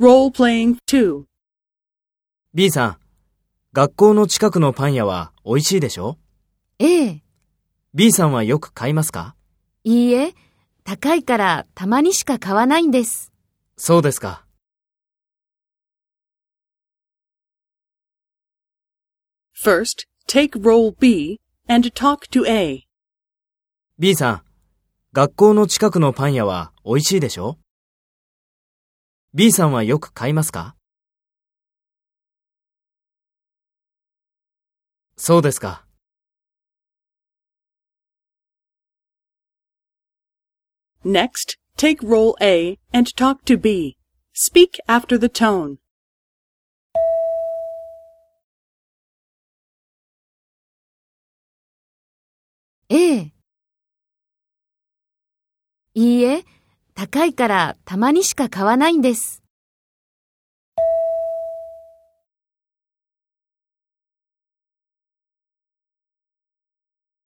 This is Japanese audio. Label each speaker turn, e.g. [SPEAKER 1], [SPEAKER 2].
[SPEAKER 1] Role playing 2.
[SPEAKER 2] B さん、学校の近くのパン屋は美味しいでしょ？
[SPEAKER 3] ええ。
[SPEAKER 2] ?B さんはよく買いますか？
[SPEAKER 3] いいえ、高いからたまにしか買わないんです。
[SPEAKER 2] そうですか。
[SPEAKER 1] First, take role B and talk to A.
[SPEAKER 2] B さん、学校の近くのパン屋は美味しいでしょ？?B さんはよく買いますかそうですか。
[SPEAKER 1] Next, take role A and talk to B. Speak after the tone.
[SPEAKER 3] ええ。いいえ、高いからたまにしか買わないんです。